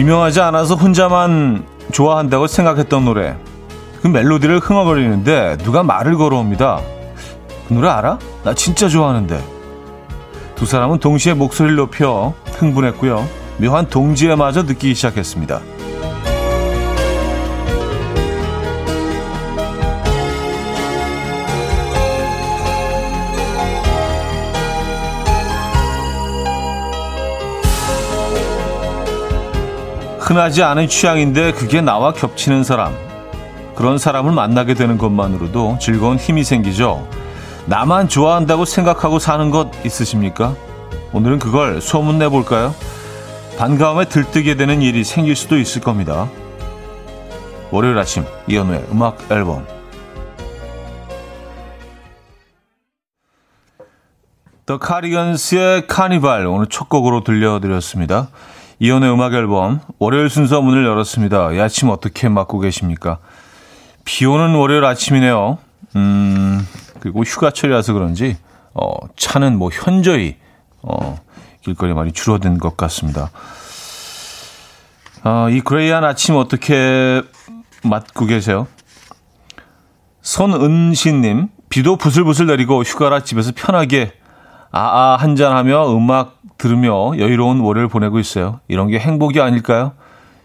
유명하지 않아서 혼자만 좋아한다고 생각했던 노래. 그 멜로디를 흥얼거리는데 누가 말을 걸어옵니다. 그 노래 알아? 나 진짜 좋아하는데. 두 사람은 동시에 목소리를 높여 흥분했고요. 묘한 동지에마저 느끼기 시작했습니다. 흔하지 않은 취향인데 그게 나와 겹치는 사람. 그런 사람을 만나게 되는 것만으로도 즐거운 힘이 생기죠. 나만 좋아한다고 생각하고 사는 것 있으십니까? 오늘은 그걸 소문내 볼까요? 반가움에 들뜨게 되는 일이 생길 수도 있을 겁니다. 월요일 아침 이연우의 음악 앨범 더 카리건스의 카니발 오늘 첫 곡으로 들려드렸습니다. 이연의 음악 앨범 월요일 순서 문을 열었습니다. 이 아침 어떻게 맞고 계십니까? 비 오는 월요일 아침이네요. 음, 그리고 휴가철이라서 그런지 어, 차는 뭐 현저히 어, 길거리 많이 줄어든 것 같습니다. 어, 이 그레이한 아침 어떻게 맞고 계세요? 손은신님, 비도 부슬부슬 내리고 휴가라 집에서 편하게 아아 한잔하며 음악 들으며 여유로운 월요일 보내고 있어요. 이런 게 행복이 아닐까요?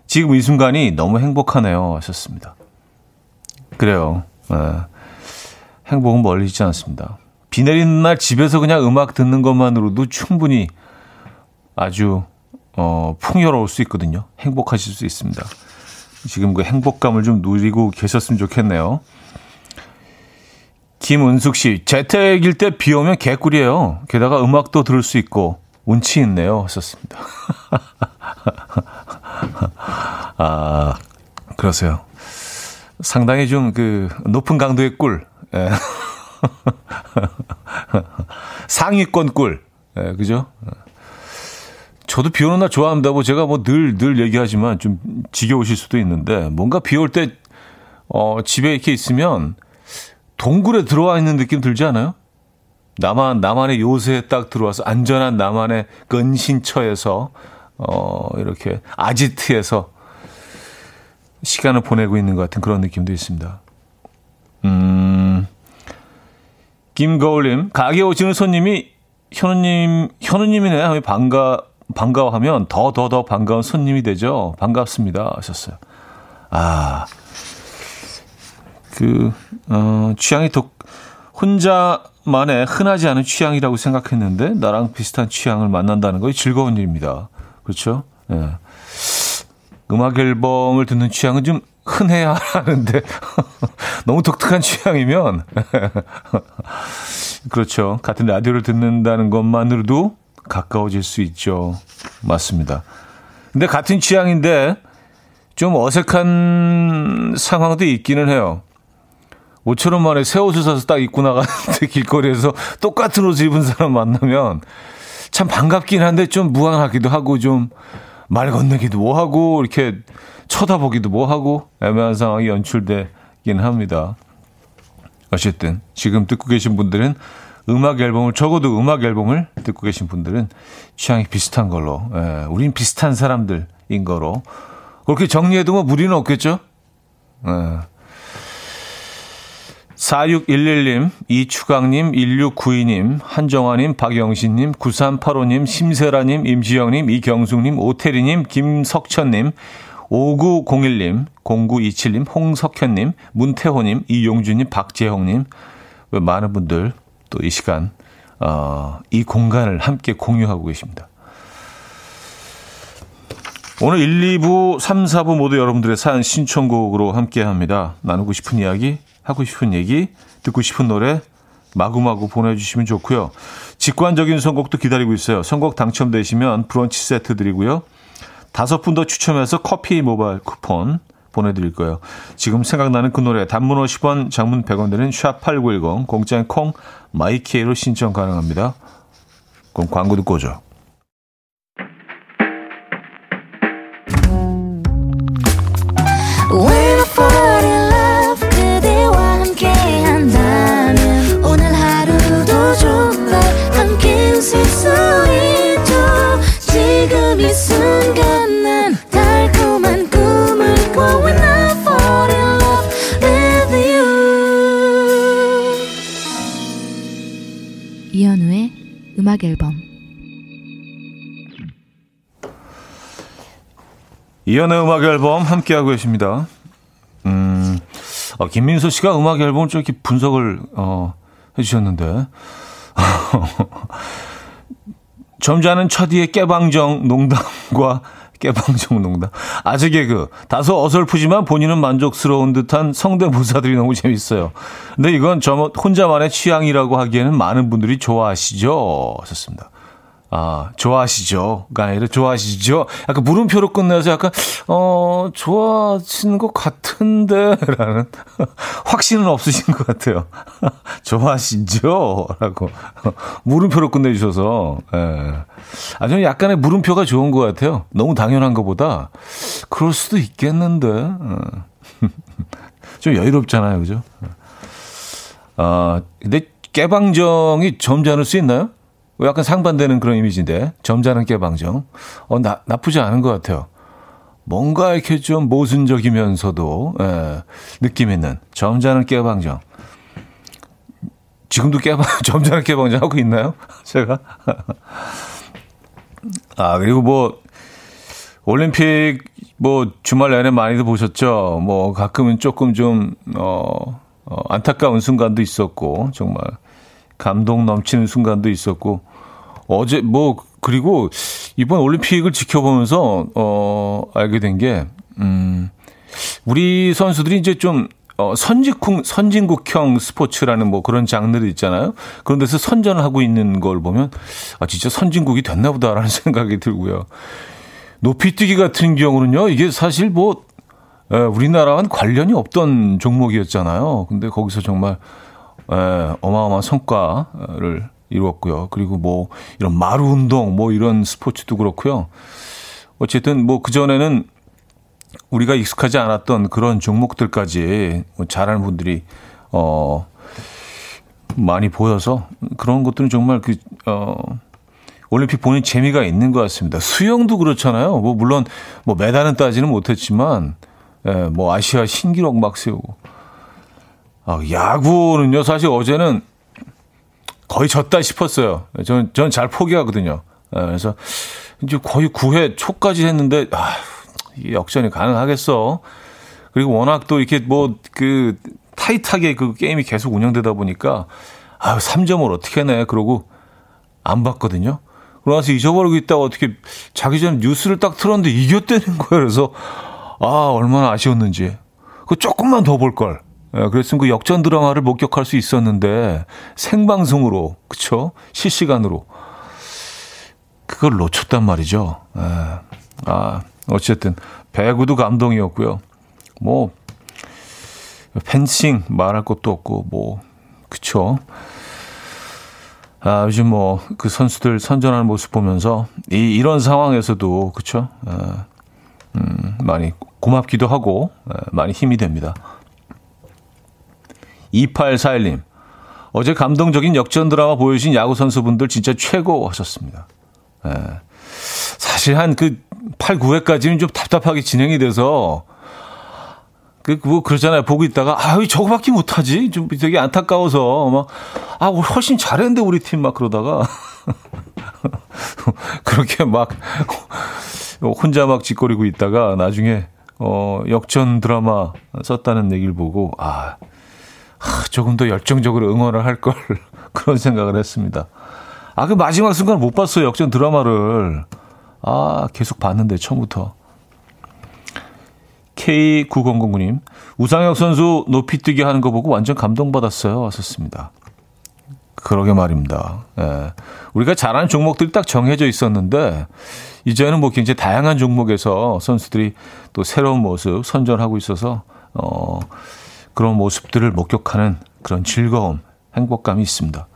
지금 이 순간이 너무 행복하네요. 하셨습니다. 그래요. 네. 행복은 멀리 있지 않습니다. 비 내리는 날 집에서 그냥 음악 듣는 것만으로도 충분히 아주 어, 풍요로울 수 있거든요. 행복하실 수 있습니다. 지금 그 행복감을 좀 누리고 계셨으면 좋겠네요. 김은숙 씨, 재택일 때 비 오면 개꿀이에요. 게다가 음악도 들을 수 있고 운치 있네요. 하셨습니다. 아, 그러세요. 상당히 좀 그 높은 강도의 꿀. 예. 상위권 꿀. 예, 그죠? 저도 비 오는 날 좋아합니다. 뭐 제가 뭐 늘, 늘 얘기하지만 좀 지겨우실 수도 있는데 뭔가 비 올 때, 어, 집에 이렇게 있으면 동굴에 들어와 있는 느낌 들지 않아요? 나만, 나만의 요새에 딱 들어와서 안전한 나만의 근신처에서, 어, 이렇게 아지트에서 시간을 보내고 있는 것 같은 그런 느낌도 있습니다. 음, 김거울님, 가게 오시는 손님이 현우님, 현우님이네 하면 반가, 반가워하면 더, 더, 더 반가운 손님이 되죠. 반갑습니다. 하셨어요. 아, 그, 어, 취향이 독, 혼자만의 흔하지 않은 취향이라고 생각했는데, 나랑 비슷한 취향을 만난다는 것이 즐거운 일입니다. 그렇죠? 예. 음악 앨범을 듣는 취향은 좀 흔해야 하는데, 너무 독특한 취향이면, 그렇죠. 같은 라디오를 듣는다는 것만으로도 가까워질 수 있죠. 맞습니다. 근데 같은 취향인데 좀 어색한 상황도 있기는 해요. 5천원 만에 새 옷을 사서 딱 입고 나가는데 길거리에서 똑같은 옷을 입은 사람 만나면 참 반갑긴 한데 좀 무안하기도 하고 좀 말 건네기도 뭐 하고 이렇게 쳐다보기도 뭐 하고 애매한 상황이 연출되긴 합니다. 어쨌든 지금 듣고 계신 분들은 음악 앨범을 적어도 음악 앨범을 듣고 계신 분들은 취향이 비슷한 걸로 예, 우린 비슷한 사람들인 거로 그렇게 정리해도 뭐 무리는 없겠죠? 예. 4611님, 이추강님, 1692님, 한정화님, 박영신님, 9385님, 심세라님, 임지영님, 이경숙님, 오태리님, 김석천님, 5901님, 0927님, 홍석현님, 문태호님, 이용주님, 박재형님, 많은 분들 또 이 시간, 어, 이 공간을 함께 공유하고 계십니다. 오늘 1, 2부, 3, 4부 모두 여러분들의 사연 신청곡으로 함께 합니다. 나누고 싶은 이야기, 하고 싶은 얘기, 듣고 싶은 노래 마구마구 보내주시면 좋고요. 직관적인 선곡도 기다리고 있어요. 선곡 당첨되시면 브런치 세트 드리고요. 다섯 분 더 추첨해서 커피 모바일 쿠폰 보내드릴 거예요. 지금 생각나는 그 노래 단문 50원, 장문 100원 되는 샵8910 공짜인 콩 마이케이로 신청 가능합니다. 그럼 광고 듣고 오죠. 음악 앨범 이연의 음악 앨범 함께하고 계십니다. 음, 어, 김민수 씨가 음악 앨범 좀 이렇게 분석을 어, 해주셨는데 점잖은 처디의 깨방정 농담과 깨방정 농담. 아재 개그. 다소 어설프지만 본인은 만족스러운 듯한 성대모사들이 너무 재밌어요. 근데 이건 저 혼자만의 취향이라고 하기에는 많은 분들이 좋아하시죠? 하셨습니다. 아, 좋아하시죠?가 아니라 좋아하시죠? 약간 물음표로 끝내서 약간, 어, 좋아하시는 것 같은데, 라는 확신은 없으신 것 같아요. 좋아하시죠? 라고 물음표로 끝내주셔서, 예. 아, 저는 약간의 물음표가 좋은 것 같아요. 너무 당연한 것보다, 그럴 수도 있겠는데, 어. 좀 여유롭잖아요. 그죠? 아, 근데 깨방정이 점잖을 수 있나요? 약간 상반되는 그런 이미지인데 점잖은 깨방정. 어, 나, 나쁘지 않은 것 같아요. 뭔가 이렇게 좀 모순적이면서도 예, 느낌 있는 점잖은 깨방정. 지금도 깨방 점잖은 깨방정 하고 있나요? 제가 아 그리고 뭐 올림픽 뭐 주말 내내 많이도 보셨죠. 뭐 가끔은 조금 좀 어, 어 안타까운 순간도 있었고 정말 감동 넘치는 순간도 있었고 어제 뭐 그리고 이번 올림픽을 지켜보면서 어 알게 된 게 음 우리 선수들이 이제 좀 어, 선진국, 선진국형 스포츠라는 뭐 그런 장르도 있잖아요. 그런 데서 선전을 하고 있는 걸 보면, 아, 진짜 선진국이 됐나 보다라는 생각이 들고요. 높이뛰기 같은 경우는요, 이게 사실 뭐, 에, 우리나라와는 관련이 없던 종목이었잖아요. 근데 거기서 정말 에, 어마어마한 성과를 이루었고요. 그리고 뭐 이런 마루 운동 뭐 이런 스포츠도 그렇고요. 어쨌든 뭐 그전에는 우리가 익숙하지 않았던 그런 종목들까지 뭐 잘하는 분들이 어 많이 보여서 그런 것들은 정말 그 어 올림픽 보는 재미가 있는 것 같습니다. 수영도 그렇잖아요. 뭐 물론 뭐 메달은 따지는 못했지만 예, 뭐 아시아 신기록 막 세우고 아, 야구는요, 사실 어제는 거의 졌다 싶었어요. 저는, 저는 잘 포기하거든요. 아, 그래서 이제 거의 9회 초까지 했는데, 아, 이 역전이 가능하겠어. 그리고 워낙 또 이렇게 뭐, 그, 타이트하게 그 게임이 계속 운영되다 보니까, 아 3점을 어떻게 내. 그러고 안 봤거든요. 그러나서 잊어버리고 있다가 어떻게 자기 전에 뉴스를 딱 틀었는데 이겼다는 거예요. 그래서, 아, 얼마나 아쉬웠는지. 그 조금만 더 볼 걸. 예, 그랬으면 그 역전 드라마를 목격할 수 있었는데 생방송으로 그쵸 실시간으로 그걸 놓쳤단 말이죠. 에. 예. 아 어쨌든 배구도 감동이었고요. 뭐 펜싱 말할 것도 없고 뭐 그쵸. 아, 요즘 뭐, 그 선수들 선전하는 모습 보면서, 이, 이런 상황에서도, 그쵸? 에, 음, 많이 고맙기도 하고, 에, 많이 힘이 됩니다. 2841님. 어제 감동적인 역전 드라마 보여주신 야구 선수분들 진짜 최고 하셨습니다. 예. 사실 한 그 8, 9회까지는 좀 답답하게 진행이 돼서 그, 뭐, 그러잖아요. 보고 있다가, 아유, 저거밖에 못하지? 좀 되게 안타까워서, 막, 아, 훨씬 잘했는데, 우리 팀 막 그러다가. 그렇게 막, 혼자 막 짓거리고 있다가, 나중에, 어, 역전 드라마 썼다는 얘기를 보고, 아, 조금 더 열정적으로 응원을 할 걸 그런 생각을 했습니다. 아, 그 마지막 순간 못 봤어요. 역전 드라마를. 아, 계속 봤는데, 처음부터. K9009님, 우상혁 선수 높이 뛰기 하는 거 보고 완전 감동받았어요. 왔었습니다. 그러게 말입니다. 예. 우리가 잘하는 종목들이 딱 정해져 있었는데, 이제는 뭐 굉장히 다양한 종목에서 선수들이 또 새로운 모습 선전하고 있어서, 어, 그런 모습들을 목격하는 그런 즐거움, 행복감이 있습니다.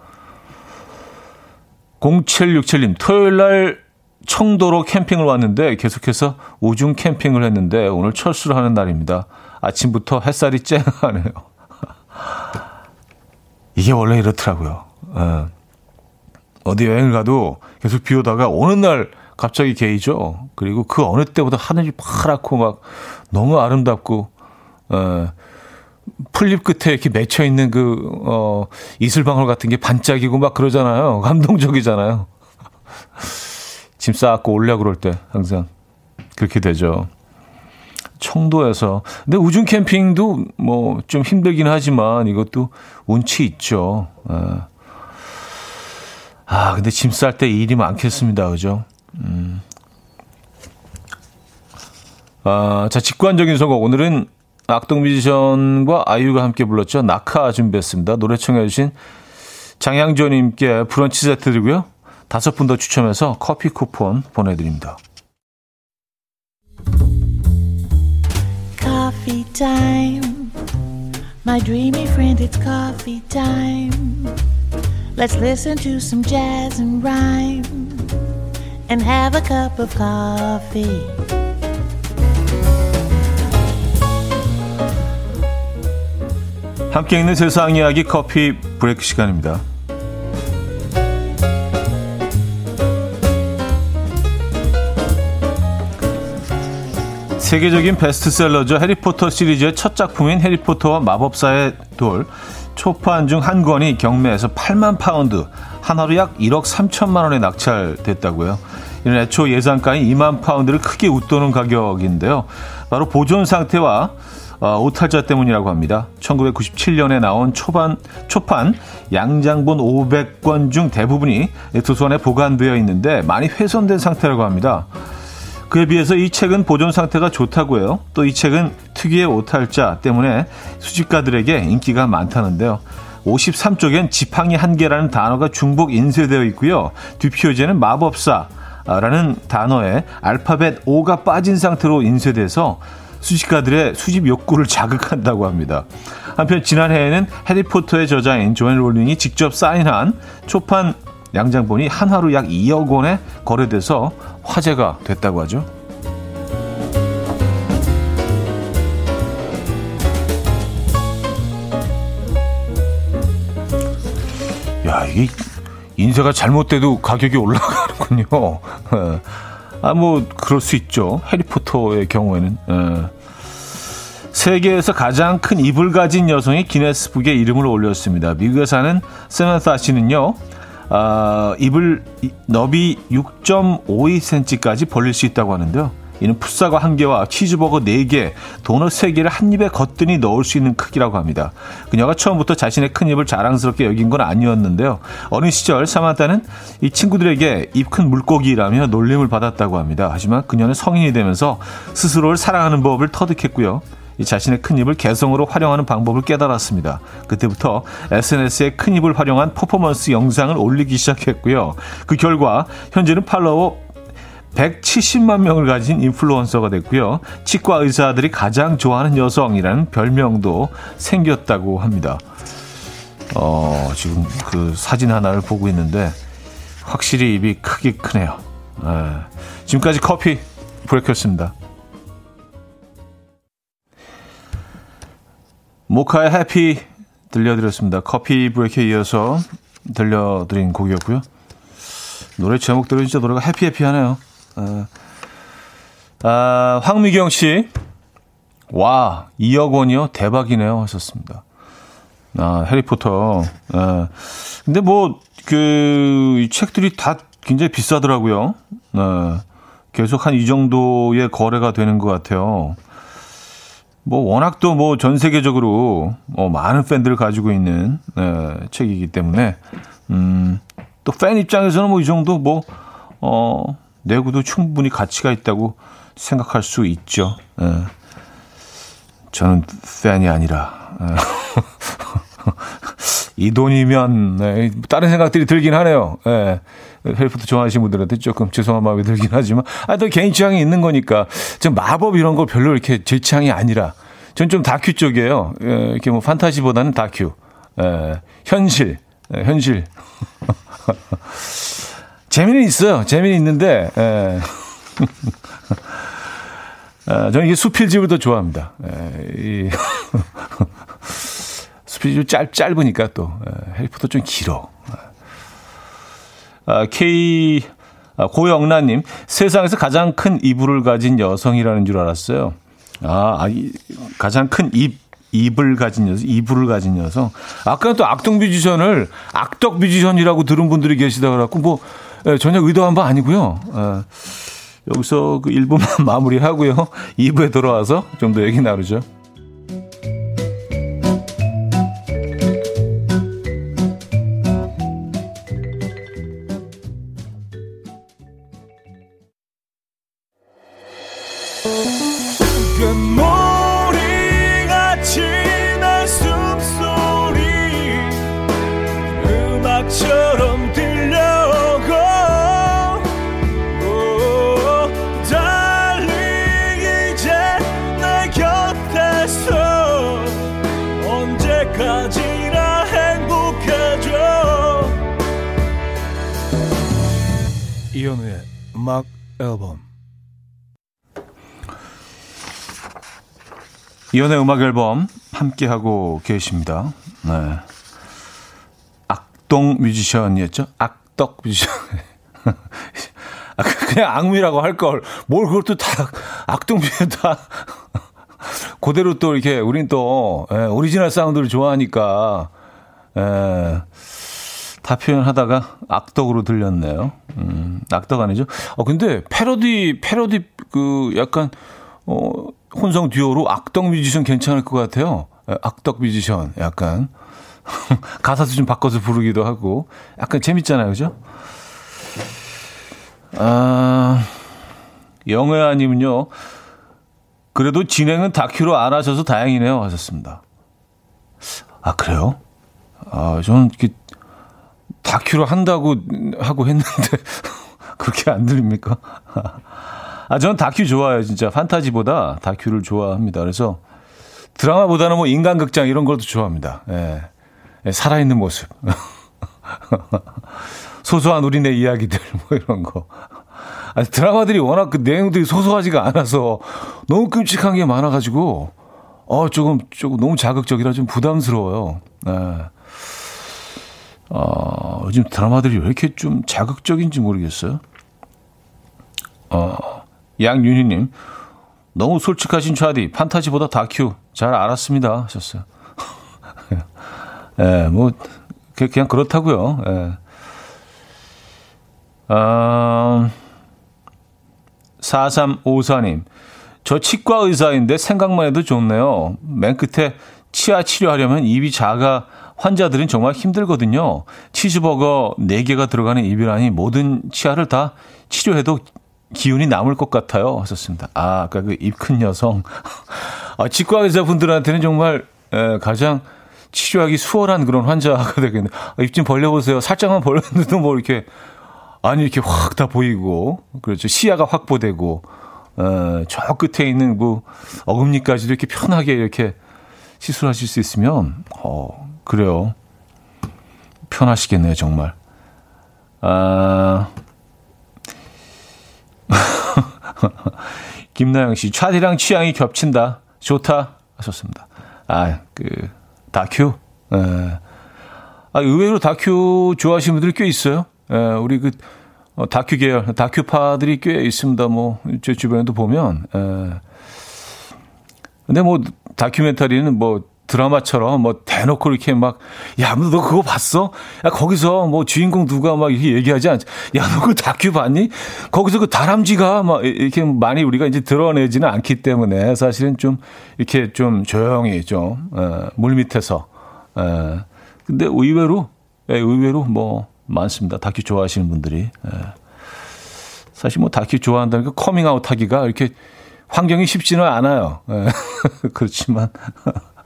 0767님, 토요일 날 청도로 캠핑을 왔는데 계속해서 우중 캠핑을 했는데 오늘 철수를 하는 날입니다. 아침부터 햇살이 쨍하네요. 이게 원래 이렇더라고요. 예. 어디 여행을 가도 계속 비 오다가 오는 날 갑자기 개이죠. 그리고 그 어느 때보다 하늘이 파랗고 막 너무 아름답고 예. 풀잎 끝에 이렇게 맺혀 있는 그, 어, 이슬방울 같은 게 반짝이고 막 그러잖아요. 감동적이잖아요. 짐 쌓고 올려 그럴 때 항상 그렇게 되죠. 청도에서. 근데 우중 캠핑도 뭐 좀 힘들긴 하지만 이것도 운치 있죠. 아, 아 근데 짐 쌀 때 일이 많겠습니다. 그죠? 음. 아, 자, 직관적인 선곡. 오늘은 악동 뮤지션과 아이유가 함께 불렀죠. 낙하 준비했습니다. 노래 청해주신 장양조님께 브런치 세트 드리고요. 다섯 분 더 추첨해서 커피 쿠폰 보내드립니다. Coffee time. My dreamy friend, it's coffee time. Let's listen to some jazz and rhyme and have a cup of coffee. 함께 있는 세상 이야기 커피 브레이크 시간입니다. 세계적인 베스트셀러죠. 해리포터 시리즈의 첫 작품인 해리포터와 마법사의 돌 초판 중 한 권이 경매에서 8만 파운드, 한화로 약 1억 3천만 원에 낙찰됐다고요. 이는 애초 예상가인 2만 파운드를 크게 웃도는 가격인데요. 바로 보존 상태와 어, 오탈자 때문이라고 합니다. 1997년에 나온 초반, 초판 양장본 500권 중 대부분이 도서관에 보관되어 있는데 많이 훼손된 상태라고 합니다. 그에 비해서 이 책은 보존 상태가 좋다고 해요. 또 이 책은 특유의 오탈자 때문에 수집가들에게 인기가 많다는데요. 53쪽엔 지팡이 한 개라는 단어가 중복 인쇄되어 있고요. 뒷표제는 마법사 라는 단어에 알파벳 O가 빠진 상태로 인쇄돼서 수집가들의 수집 욕구를 자극한다고 합니다. 한편 지난해에는 해리포터의 저자인 조앤 롤링이 직접 사인한 초판 양장본이 한화로 약 2억 원에 거래돼서 화제가 됐다고 하죠. 야, 이게 인쇄가 잘못돼도 가격이 올라가는군요. 아, 뭐, 그럴 수 있죠. 해리포터의 경우에는. 예. 세계에서 가장 큰 입을 가진 여성이 기네스북에 이름을 올렸습니다. 미국에 사는 세나타 씨는요, 아, 입을 너비 6.52cm까지 벌릴 수 있다고 하는데요. 이는 풋사과 한 개와 치즈버거 4개, 도넛 3개를 한 입에 거뜬히 넣을 수 있는 크기라고 합니다. 그녀가 처음부터 자신의 큰 입을 자랑스럽게 여긴 건 아니었는데요. 어린 시절 사마타는 이 친구들에게 입 큰 물고기라며 놀림을 받았다고 합니다. 하지만 그녀는 성인이 되면서 스스로를 사랑하는 법을 터득했고요. 자신의 큰 입을 개성으로 활용하는 방법을 깨달았습니다. 그때부터 SNS에 큰 입을 활용한 퍼포먼스 영상을 올리기 시작했고요. 그 결과 현재는 팔로워 170만 명을 가진 인플루언서가 됐고요. 치과 의사들이 가장 좋아하는 여성이라는 별명도 생겼다고 합니다. 어, 지금 그 사진 하나를 보고 있는데 확실히 입이 크게 크네요. 에, 지금까지 커피 브레이크였습니다. 모카의 해피 들려드렸습니다. 커피 브레이크에 이어서 들려드린 곡이었고요. 노래 제목 들으 진짜 노래가 해피해피하네요. 아, 아, 황미경 씨, 와 2억 원이요 대박이네요 하셨습니다. 아 해리포터. 아, 근데 뭐그 책들이 다 굉장히 비싸더라고요. 아, 계속 한 이 정도의 거래가 되는 것 같아요. 뭐 워낙 또 뭐 전 세계적으로 뭐 많은 팬들을 가지고 있는 네, 책이기 때문에 음, 또 팬 입장에서는 뭐 이 정도 뭐 어, 내구도 충분히 가치가 있다고 생각할 수 있죠. 네. 저는 팬이 아니라 네. 이 돈이면 네, 다른 생각들이 들긴 하네요. 네. 헬프도 좋아하시는 분들한테 조금 죄송한 마음이 들긴 하지만, 아, 또 개인 취향이 있는 거니까, 좀 마법 이런 거 별로 이렇게 제 취향이 아니라, 전 좀 다큐 쪽이에요. 예, 이렇게 뭐 판타지보다는 다큐. 예, 현실, 예, 현실. 재미는 있어요. 재미는 있는데, 예. 아, 저는 이게 수필집을 더 좋아합니다. 예, 이 수필집 짧, 짧으니까 또, 예, 해리포터 좀 길어. 아, K 아, 고영란님 세상에서 가장 큰 이불을 가진 여성이라는 줄 알았어요. 아, 아 가장 큰 입, 입을 가진 여성, 이불을 가진 여성. 아까 또 악동 뮤지션을 악덕 뮤지션이라고 들은 분들이 계시다 그래갖고 뭐 예, 전혀 의도한 바 아니고요. 예, 여기서 그 1부만 마무리하고요. 2부에 돌아와서 좀 더 얘기 나누죠. 음악 앨범 이현우의 음악 앨범 함께하고 계십니다. 네. 악동 뮤지션이었죠? 악덕 뮤지션. 아, 그냥 악뮤라고 할 걸. 뭘또다 악동 뮤지션 다. 그대로 또 이렇게 우린 또 예, 오리지널 사운드를 좋아하니까 예, 다 표현하다가 악덕으로 들렸네요. 음, 악덕 아니죠? 어 근데 패러디 패러디 그 약간 어 혼성 듀오로 악덕 뮤지션 괜찮을 것 같아요. 예, 악덕 뮤지션 약간 가사도 좀 바꿔서 부르기도 하고 약간 재밌잖아요, 그죠? 아 영애아님은요. 그래도 진행은 다큐로 안 하셔서 다행이네요 하셨습니다. 아 그래요? 아 저는 이렇게 다큐로 한다고 하고 했는데 그렇게 안 들립니까? 아 저는 다큐 좋아해요 진짜 판타지보다 다큐를 좋아합니다. 그래서 드라마보다는 뭐 인간극장 이런 것도 좋아합니다. 예. 예 살아있는 모습. 소소한 우리네 이야기들 뭐 이런 거. 아니, 드라마들이 워낙 그 내용들이 소소하지가 않아서 너무 끔찍한 게 많아가지고 어 조금 조금 너무 자극적이라 좀 부담스러워요. 네. 어, 요즘 드라마들이 왜 이렇게 좀 자극적인지 모르겠어요. 어, 양윤희님, 너무 솔직하신 차디, 판타지보다 다큐, 잘 알았습니다. 하셨어요. 예, 네, 뭐, 그냥 그렇다고요. 예. 네. 아, 4354님. 저 치과 의사인데 생각만 해도 좋네요. 맨 끝에 치아 치료하려면 입이 작아 환자들은 정말 힘들거든요. 치즈버거 4개가 들어가는 입이라니 모든 치아를 다 치료해도 기운이 남을 것 같아요. 하셨습니다. 아, 아까 그 입 큰 여성. 아, 치과 의사분들한테는 정말 에, 가장 치료하기 수월한 그런 환자가 되겠네요. 아, 입좀 벌려보세요. 살짝만 벌렸는데도 뭐 이렇게 아니 이렇게 확 다 보이고 그렇죠 시야가 확보되고 어, 저 끝에 있는 그 어금니까지도 이렇게 편하게 이렇게 시술하실 수 있으면 어 그래요 편하시겠네요 정말 아 김나영 씨 차디랑 취향이 겹친다 좋다 하셨습니다 아 그 다큐 에. 아 의외로 다큐 좋아하시는 분들이 꽤 있어요 에, 우리 그 어, 다큐 계열, 다큐파들이 꽤 있습니다. 뭐, 제 주변에도 보면. 에. 근데 뭐, 다큐멘터리는 뭐, 드라마처럼 뭐 대놓고 이렇게 막, 야, 너 그거 봤어? 야, 거기서 뭐 주인공 누가 막 이렇게 얘기하지 않지? 야, 너 그 다큐 봤니? 거기서 그 다람쥐가 막 이렇게 많이 우리가 이제 드러내지는 않기 때문에 사실은 좀 이렇게 좀 조용히 좀, 에, 물 밑에서. 에. 근데 의외로, 에, 의외로 뭐, 많습니다. 다큐 좋아하시는 분들이. 예. 사실 뭐 다큐 좋아한다는 그 커밍아웃 하기가 이렇게 환경이 쉽지는 않아요. 예. 그렇지만.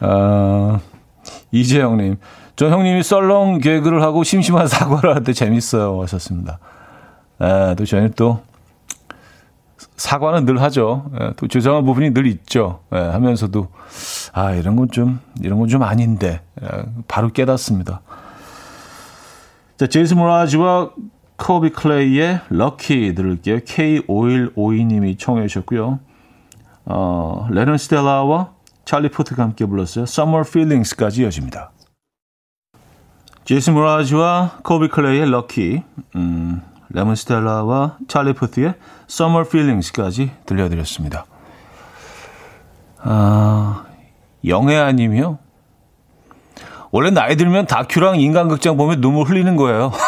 아, 이재영님. 저 형님이 썰렁 개그를 하고 심심한 사과를 할 때 재밌어요. 하셨습니다. 예, 또 저희는 또 사과는 늘 하죠. 예, 또 죄송한 부분이 늘 있죠. 예, 하면서도 아 이런 건 좀 이런 건 좀 아닌데 예, 바로 깨닫습니다. 자, 제이슨 모라즈와 코비 클레이의 럭키 들을게요. K5152님이 청해 주셨고요. 어, 레넌 스텔라와 찰리 포트가 함께 불렀어요. Summer Feelings까지 이어집니다. 제이슨 모라즈와 코비 클레이의 럭키, 음, 레몬 스텔라와 찰리 포트의 Summer Feelings까지 들려드렸습니다. 아, 영애아 님이요. 원래 나이 들면 다큐랑 인간극장 보면 눈물 흘리는 거예요.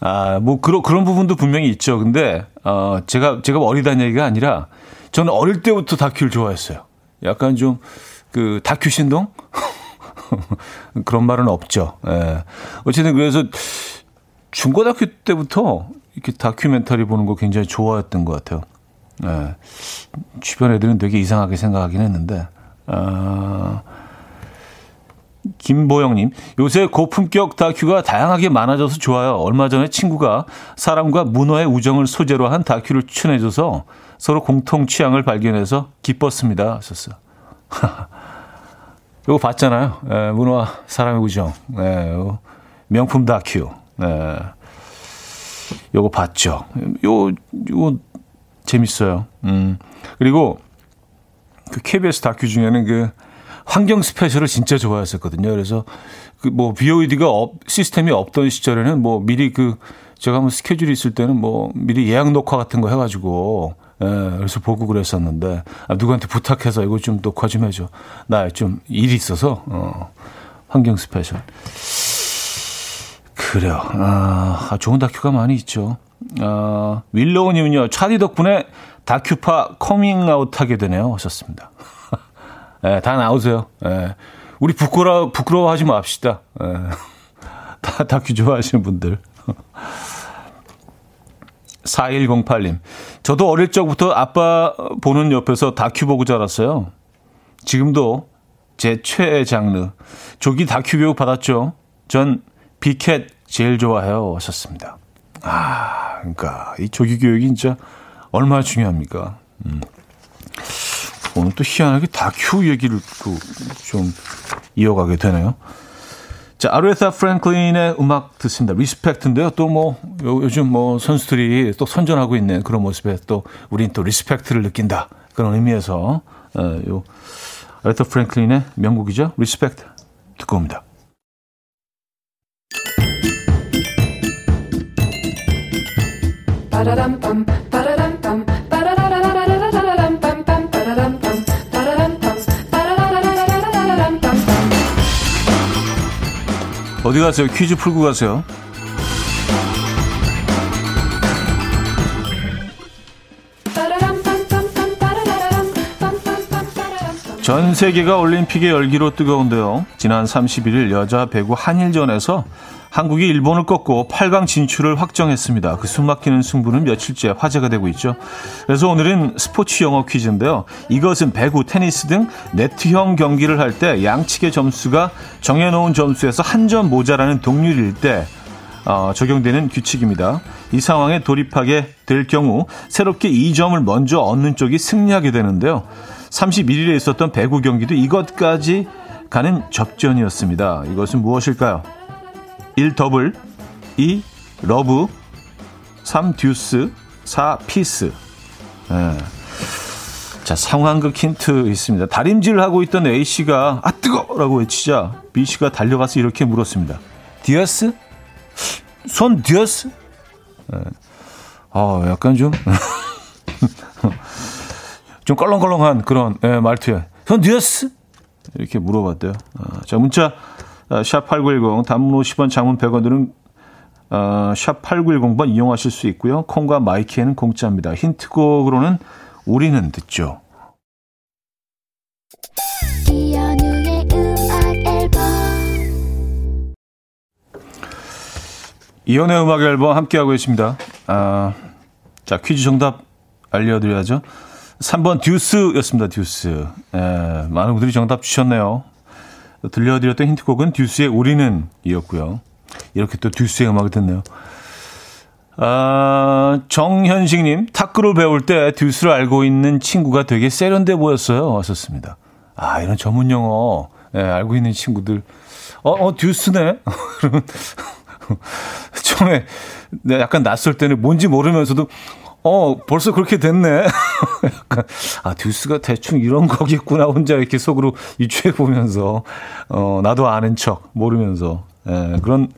아, 뭐, 그런, 그런 부분도 분명히 있죠. 근데, 어, 제가, 제가 어리다는 얘기가 아니라, 저는 어릴 때부터 다큐를 좋아했어요. 약간 좀, 그, 다큐 신동? 그런 말은 없죠. 예. 어쨌든 그래서, 중고등학교 때부터 이렇게 다큐멘터리 보는 거 굉장히 좋아했던 것 같아요. 예. 주변 애들은 되게 이상하게 생각하긴 했는데, 아, 김보영님, 요새 고품격 다큐가 다양하게 많아져서 좋아요. 얼마 전에 친구가 사람과 문어의 우정을 소재로 한 다큐를 추천해줘서 서로 공통 취향을 발견해서 기뻤습니다. 하셨어요. 요거 봤잖아요. 에, 예, 문어와 사람의 우정. 에, 예, 명품 다큐. 에, 예. 요거 봤죠. 요, 요, 재밌어요. 음. 그리고 그 KBS 다큐 중에는 그 환경 스페셜을 진짜 좋아했었거든요. 그래서 그 뭐 VOD가 없, 시스템이 없던 시절에는 뭐 미리 그 제가 한번 스케줄이 있을 때는 뭐 미리 예약 녹화 같은 거 해가지고 예, 그래서 보고 그랬었는데 아, 누구한테 부탁해서 이거 좀 녹화 좀 해줘. 나 좀 일이 있어서 어, 환경 스페셜. 그래요. 아, 아 좋은 다큐가 많이 있죠. 아, 윌로우님은요, 차디 덕분에 다큐파 커밍아웃 하게 되네요. 하셨습니다. 예, 다 나오세요. 예. 우리 부끄러, 부끄러워하지 맙시다. 예. 다 다큐 좋아하시는 분들. 4108님. 저도 어릴 적부터 아빠 보는 옆에서 다큐 보고 자랐어요. 지금도 제 최애 장르. 조기 다큐 교육 받았죠. 전 비켓 제일 좋아해요. 하셨습니다. 아, 그러니까 이 조기 교육이 진짜 얼마나 중요합니까? 음. 오늘 또 희한하게 다큐 얘기를 좀 이어가게 되네요. 자, 아레사 프랭클린의 음악 듣습니다. Respect인데요. 또 뭐, 요즘 뭐 선수들이 또 선전하고 있는 그런 모습에 또 우린 또 respect를 느낀다. 그런 의미에서, 어, 요, 아레사 프랭클린의 명곡이죠. Respect 듣고 옵니다. 어디 가세요? 퀴즈 풀고 가세요. 전 세계가 올림픽의 열기로 뜨거운데요. 지난 31일 여자 배구 한일전에서 한국이 일본을 꺾고 8강 진출을 확정했습니다. 그 숨막히는 승부는 며칠째 화제가 되고 있죠. 그래서 오늘은 스포츠 영어 퀴즈인데요. 이것은 배구, 테니스 등 네트형 경기를 할 때 양측의 점수가 정해놓은 점수에서 한 점 모자라는 동률일 때 어, 적용되는 규칙입니다. 이 상황에 돌입하게 될 경우 새롭게 2점을 먼저 얻는 쪽이 승리하게 되는데요. 31일에 있었던 배구 경기도 이것까지 가는 접전이었습니다. 이것은 무엇일까요? 1 더블, 2 러브, 3 듀스, 4 피스. 예. 자, 상황극 힌트 있습니다. 다림질을 하고 있던 A씨가 아 뜨거! 라고 외치자 B씨가 달려가서 이렇게 물었습니다. 디어스? 손 디어스? 예. 어, 약간 좀, 좀 껄렁껄렁한 그런 예, 말투에 손 디어스? 이렇게 물어봤대요. 어, 자, 문자 어, 샵8910 단문 50원 장문 100원 들은 어, 샵 8910번 이용하실 수 있고요. 콩과 마이케이는 공짜입니다. 힌트곡으로는 우리는 듣죠. 이연의 음악 앨범 함께하고 계십니다. 아, 자, 퀴즈 정답 알려드려야죠. 3번 듀스였습니다, 듀스. 예, 많은 분들이 정답 주셨네요. 들려드렸던 힌트곡은 듀스의 우리는 이었고요. 이렇게 또 듀스의 음악을 듣네요. 아, 정현식님, 탁구를 배울 때 듀스를 알고 있는 친구가 되게 세련돼 보였어요. 왔었습니다. 아, 이런 전문 용어, 예, 알고 있는 친구들. 어, 어, 듀스네? 처음에 약간 낯설 때는 뭔지 모르면서도 어, 벌써 그렇게 됐네. 약간, 아, 듀스가 대충 이런 거겠구나. 혼자 이렇게 속으로 유추해 보면서, 어, 나도 아는 척, 모르면서, 예, 그런,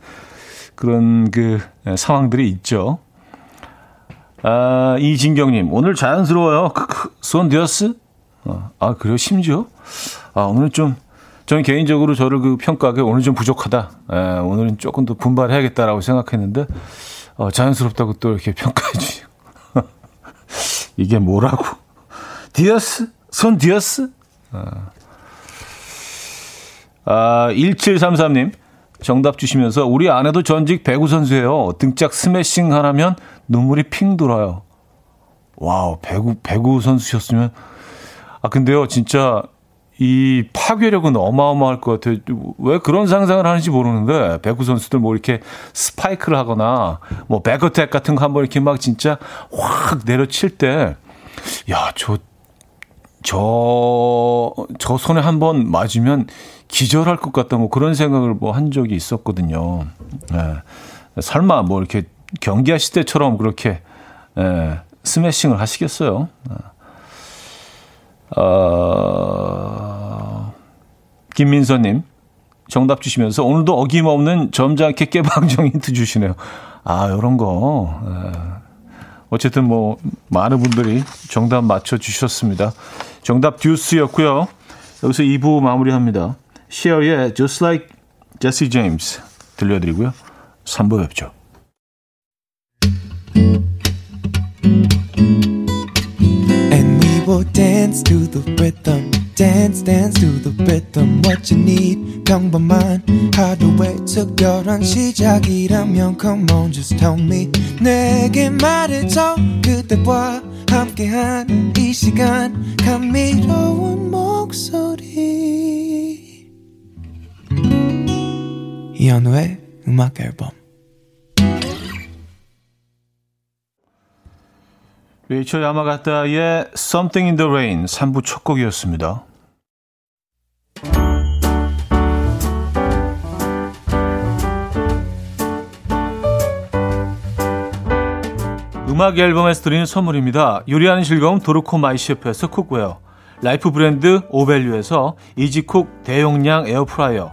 그런 그 예, 상황들이 있죠. 아, 이진경님, 오늘 자연스러워요. 크크, 손 듀스? 어, 아, 그래요? 심지어? 아, 오늘 좀, 저는 개인적으로 저를 그 평가하기 오늘 좀 부족하다. 예, 오늘은 조금 더 분발해야겠다라고 생각했는데, 어, 자연스럽다고 또 이렇게 평가해 주시고. 이게 뭐라고? 디어스? 손 디어스? 어. 아, 1733님. 정답 주시면서 우리 아내도 전직 배구 선수예요. 등짝 스매싱 하나면 눈물이 핑 돌아요. 와우, 배구, 배구 선수셨으면. 아, 근데요, 진짜 이 파괴력은 어마어마할 것 같아요. 왜 그런 상상을 하는지 모르는데, 배구 선수들 뭐 이렇게 스파이크를 하거나, 뭐 백어택 같은 거 한번 이렇게 막 진짜 확 내려칠 때, 야, 저, 저, 저 손에 한 번 맞으면 기절할 것 같다, 뭐 그런 생각을 뭐 한 적이 있었거든요. 예. 설마 뭐 이렇게 경기하실 때처럼 그렇게, 예, 스매싱을 하시겠어요? 어, 김민서님, 정답 주시면서 오늘도 어김없는 점잖게 깨방정 힌트 주시네요. 아, 요런 거. 예. 어쨌든 뭐, 많은 분들이 정답 맞춰주셨습니다. 정답 듀스였고요. 여기서 2부 마무리합니다. 시어의 Just Like Jesse James 들려드리고요. 3부 뵙죠. will dance to the rhythm. Dance, dance to the rhythm. What you need, 평범한 하루의 특별한 시작이라면 Come on, just tell me. 내게 말해줘 그대와 함께한 이 시간 감미로운 목소리. 이현우의 음악 앨범. 레이처 야마가타의 Something in the Rain 3부 첫 곡이었습니다. 음악 앨범에서 드리는 선물입니다. 요리하는 즐거움 도르코 마이셰프에서 cookware. 라이프 브랜드 오벨류에서 이지쿡 대용량 에어프라이어.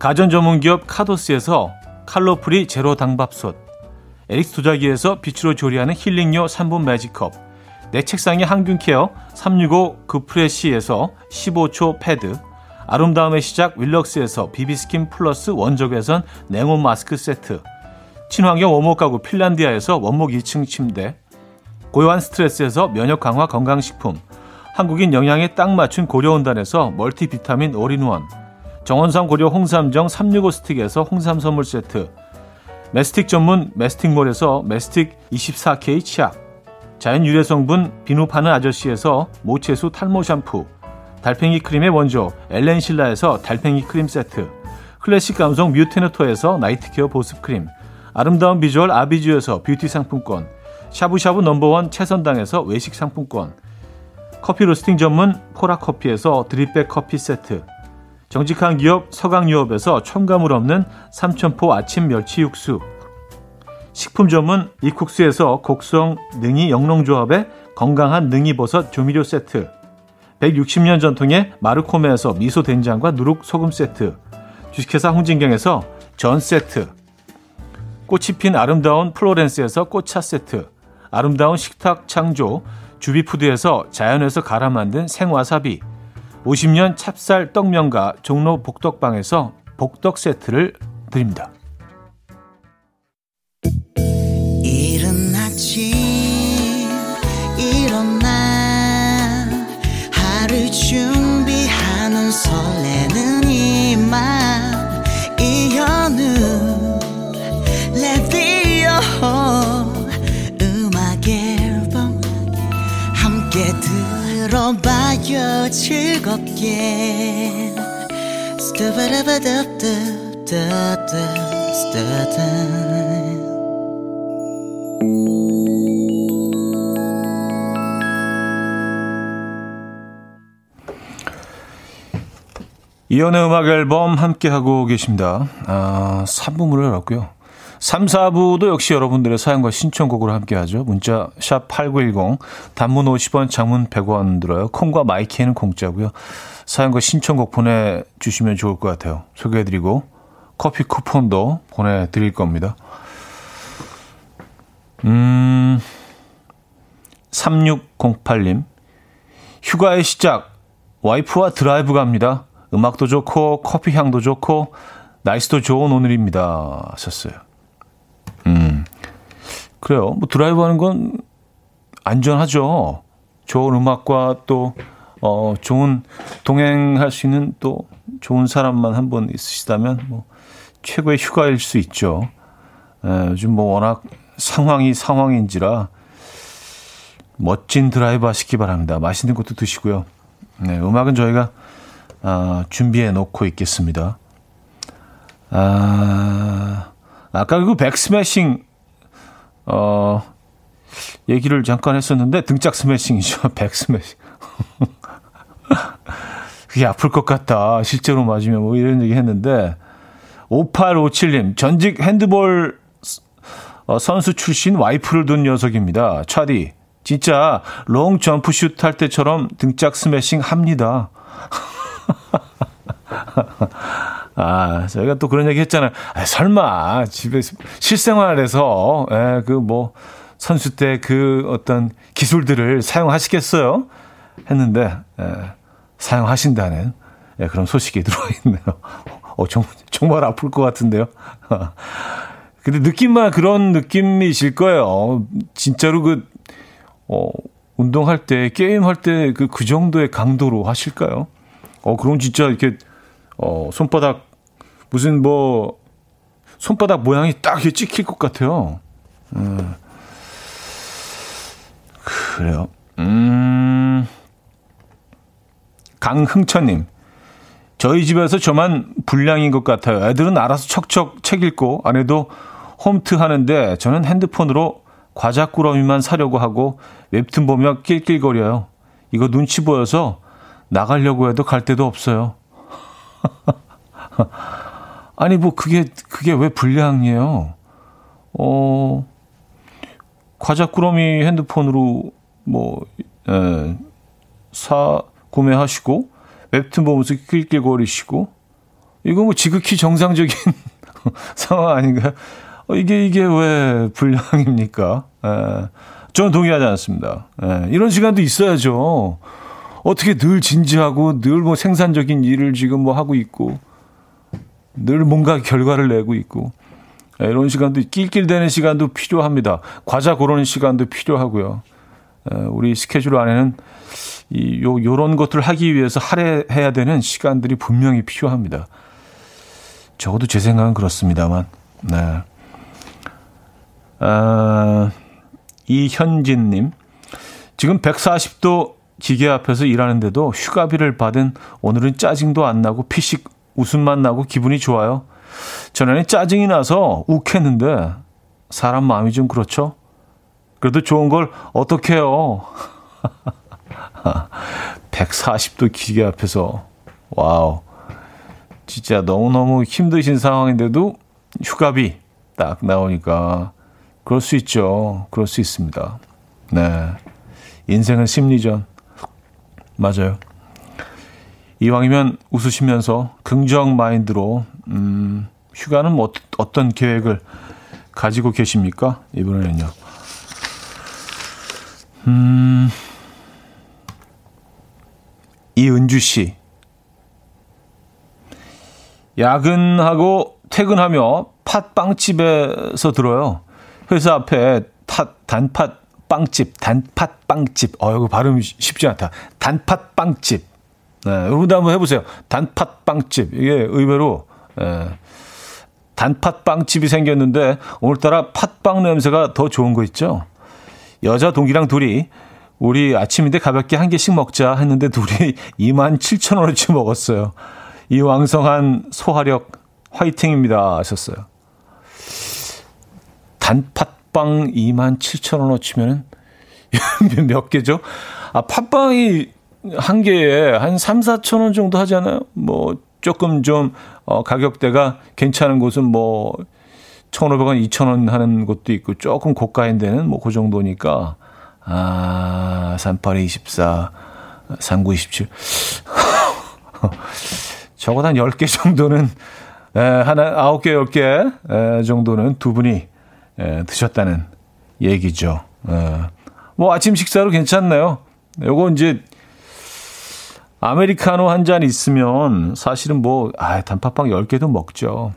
가전 전문기업 카도스에서 칼로프리 제로 당밥솥. 에릭스 도자기에서 빛으로 조리하는 힐링요 3분 매직컵. 내 책상의 항균케어 365 그프레시에서 15초 패드. 아름다움의 시작 윌럭스에서 비비스킨 플러스 원적외선 냉온 마스크 세트 친환경 원목 가구 핀란디아에서 원목 2층 침대 고요한 스트레스에서 면역 강화 건강식품 한국인 영양에 딱 맞춘 고려은단에서 멀티비타민 올인원 정원삼 고려 홍삼정 365 스틱에서 홍삼 선물 세트 매스틱 전문 매스틱몰에서 매스틱 24K 치약 자연 유래 성분 비누 파는 아저씨에서 모체수 탈모 샴푸 달팽이 크림의 원조 엘렌실라에서 달팽이 크림 세트 클래식 감성 뮤테너토에서 night care 보습 크림 아름다운 비주얼 아비주에서 뷰티 상품권 샤브샤브 number one 채선당에서 외식 상품권 커피 로스팅 전문 포라커피에서 drip bag 커피 세트 정직한 기업 서강유업에서 첨가물 없는 삼천포 아침 멸치 육수 식품 전문 이쿡스에서 곡성 능이 영농조합의 건강한 능이버섯 조미료 세트 160년 전통의 마르코메에서 미소 된장과 누룩 소금 세트 주식회사 홍진경에서 전 세트 꽃이 핀 아름다운 플로렌스에서 꽃차 세트 아름다운 식탁 창조 주비푸드에서 자연에서 갈아 만든 생와사비 50년 찹쌀 떡면과 종로 복덕방에서 복덕 세트를 드립니다. 즐겁게 이연의 음악 앨범 함께하고 계십니다. 아, 3부문을 열었고요. 3, 4부도 역시 여러분들의 사연과 신청곡으로 함께하죠. 문자 샵 8910 단문 50원 장문 100원 들어요. 콩과 마이키는 공짜고요. 사연과 신청곡 보내주시면 좋을 것 같아요. 소개해드리고 커피 쿠폰도 보내드릴 겁니다. 음, 3608님 휴가의 시작 와이프와 드라이브 갑니다. 음악도 좋고 커피 향도 좋고 날씨도 좋은 오늘입니다. 하셨어요. 음, 그래요. 뭐 드라이브 하는 건 안전하죠. 좋은 음악과 또, 어, 좋은 동행할 수 있는 또 좋은 사람만 한 번 있으시다면 뭐 최고의 휴가일 수 있죠. 에, 요즘 뭐 워낙 상황이 상황인지라 멋진 드라이브 하시기 바랍니다. 맛있는 것도 드시고요. 네, 음악은 저희가 아, 준비해 놓고 있겠습니다. 아, 아까 그 back smashing 어 얘기를 잠깐 했었는데 등짝 스매싱이죠. back smashing. 그게 아플 것 같다. 실제로 맞으면 뭐 이런 얘기 했는데 5857님 전직 핸드볼 어, 선수 출신 와이프를 둔 녀석입니다. 차디 진짜 long 점프슛 할 때처럼 등짝 스매싱 합니다. 아, 저희가 또 그런 얘기 했잖아요. 아, 설마, 집에 실생활에서, 예, 그 뭐, 선수 때 그 어떤 기술들을 사용하시겠어요? 했는데, 예, 사용하신다는, 예, 그런 소식이 들어와 있네요. 어, 정, 정말 아플 것 같은데요. 근데 느낌만 그런 느낌이실 거예요. 진짜로 그, 어, 운동할 때, 게임할 때 그, 그 정도의 강도로 하실까요? 어, 그럼 진짜 이렇게, 어, 손바닥, 무슨 뭐, 손바닥 모양이 딱 이렇게 찍힐 것 같아요. 음. 그래요. 음. 강흥천님. 저희 집에서 저만 불량인 것 같아요. 애들은 알아서 척척 책 읽고 아내도 홈트 하는데 저는 핸드폰으로 과자 꾸러미만 사려고 하고 웹툰 보며 낄낄거려요. 이거 눈치 보여서 나가려고 해도 갈 데도 없어요. 아니 뭐 그게 그게 왜 불량이에요? 어 과자 꾸러미 핸드폰으로 뭐 에, 사 구매하시고 웹툰 보면서 낄낄거리시고 이거 뭐 지극히 정상적인 상황 아닌가요? 어, 이게 이게 왜 불량입니까? 에, 저는 동의하지 않습니다. 에, 이런 시간도 있어야죠. 어떻게 늘 진지하고 늘 뭐 생산적인 일을 지금 뭐 하고 있고 늘 뭔가 결과를 내고 있고 에, 이런 시간도 낄낄대는 시간도 필요합니다. 과자 고르는 시간도 필요하고요. 에, 우리 스케줄 안에는 이, 요, 요런 것들을 하기 위해서 할애해야 되는 시간들이 분명히 필요합니다. 적어도 제 생각은 그렇습니다만, 네. 아, 이현진님. 지금 140도 기계 앞에서 일하는데도 휴가비를 받은 오늘은 짜증도 안 나고 피식 웃음만 나고 기분이 좋아요. 전에는 짜증이 나서 욱했는데 사람 마음이 좀 그렇죠? 그래도 좋은 걸 어떻게 해요? 140도 기계 앞에서 Wow. 진짜 너무너무 힘드신 상황인데도 휴가비 딱 나오니까 그럴 수 있죠. 그럴 수 있습니다. 네. 인생은 심리전. 맞아요. 이왕이면 웃으시면서 긍정 마인드로, 음, 휴가는 뭐 어떤 계획을 가지고 계십니까? 이번에는요. 음, 이은주 씨. 야근하고 퇴근하며 팥빵집에서 들어요. 회사 앞에 팥, 단팥 빵집, 단팥 빵집. 어, 이거 발음이 쉽지 않다. 단팥 빵집. 네, 여러분도 한번 해보세요. 단팥 빵집. 이게 의외로, 예, 단팥 빵집이 생겼는데, 오늘따라 팥빵 냄새가 더 좋은 거 있죠? 여자 동기랑 둘이, 우리 아침인데 가볍게 한 개씩 먹자 했는데 둘이 2만 7천 원어치 먹었어요. 이 왕성한 소화력 화이팅입니다 하셨어요. 단팥 빵 2만 7천 원어 치면은 몇 개죠? 아, 팥빵이 한 개에 한 3, 4천 원 정도 하잖아요. 뭐 조금 좀 어, 가격대가 괜찮은 곳은 뭐 1,500원, 2,000원 하는 곳도 있고 조금 고가인 데는 뭐 그 정도니까 아, 38, 24, 39, 27. 적어도 한 10개 정도는, 에, 하나, 9개, 10개 에, 정도는 두 분이 에, 드셨다는 얘기죠. 에, 뭐 아침 식사로 괜찮네요. 요거 이제 아메리카노 한 잔 있으면 사실은 뭐, 아, 단팥빵 10개도 먹죠.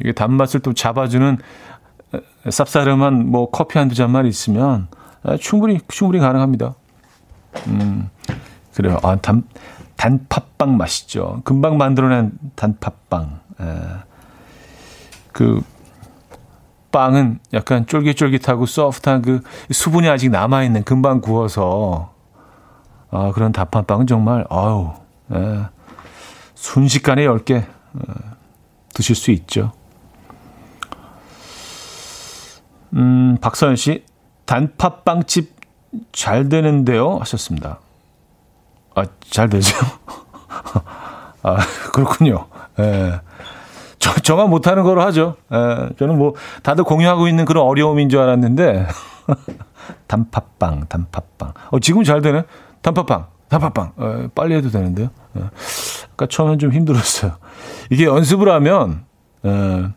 이게 단맛을 또 잡아주는 쌉싸름한 뭐 커피 한두 잔만 있으면 충분히 충분히 가능합니다. 음 그래요. 아, 단 단팥빵 맛있죠. 금방 만들어낸 단팥빵. 에. 그 빵은 약간 쫄깃쫄깃하고 소프트한 그 수분이 아직 남아 있는 금방 구워서 아 그런 단팥빵은 정말 아우 에. 순식간에 10개 어, 드실 수 있죠. 음, 박서연 씨, 단팥빵집 잘 되는데요? 하셨습니다. 아, 잘 되죠? 아, 그렇군요. 예. 저, 저만 못하는 거로 하죠. 예. 저는 뭐, 다들 공유하고 있는 그런 어려움인 줄 알았는데, 단팥빵, 단팥빵. 어, 지금 잘 되네? 단팥빵, 단팥빵. 예, 빨리 해도 되는데요. 예. 아까 처음엔 좀 힘들었어요. 이게 연습을 하면, 예,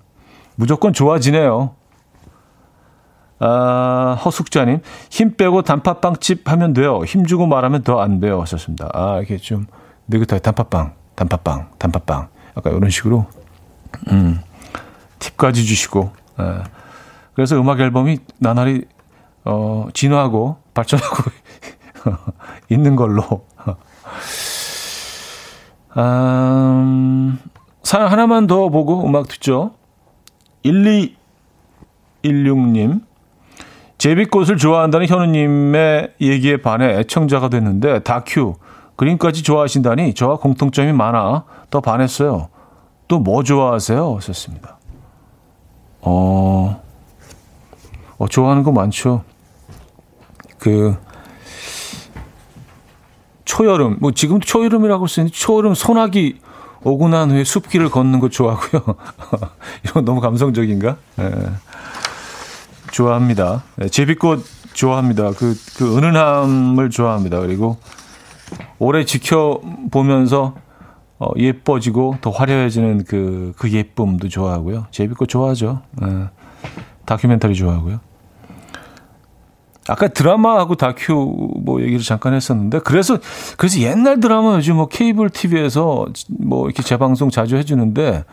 무조건 좋아지네요. 아, 허숙자님, 힘 빼고 단팥빵집 하면 돼요. 힘 주고 말하면 더 안 돼요. 하셨습니다. 아, 이게 좀 느긋하게 단팥빵, 단팥빵, 단팥빵. 약간 이런 식으로, 음, 팁까지 주시고, 예. 그래서 음악 앨범이 나날이, 어, 진화하고 발전하고 있는 걸로. 음, 사연 하나만 더 보고 음악 듣죠. 1216님. 제비꽃을 좋아한다는 현우님의 얘기에 반해 애청자가 됐는데 다큐 그림까지 좋아하신다니 저와 공통점이 많아 더 반했어요. 또 뭐 좋아하세요? 하셨습니다. 어, 어, 좋아하는 거 많죠. 그 초여름 뭐 지금도 초여름이라고 쓰는데 초여름 소나기 오고 난 후에 숲길을 걷는 거 좋아하고요. 이건 너무 감성적인가? 예. 좋아합니다. 네, 제비꽃 좋아합니다. 그, 그 은은함을 좋아합니다. 그리고 오래 지켜보면서 어, 예뻐지고 더 화려해지는 그, 그 예쁨도 좋아하고요. 제비꽃 좋아하죠. 네. 다큐멘터리 좋아하고요. 아까 드라마하고 다큐 뭐 얘기를 잠깐 했었는데 그래서 그래서 옛날 드라마 요즘 뭐 케이블 TV에서 뭐 이렇게 재방송 자주 해주는데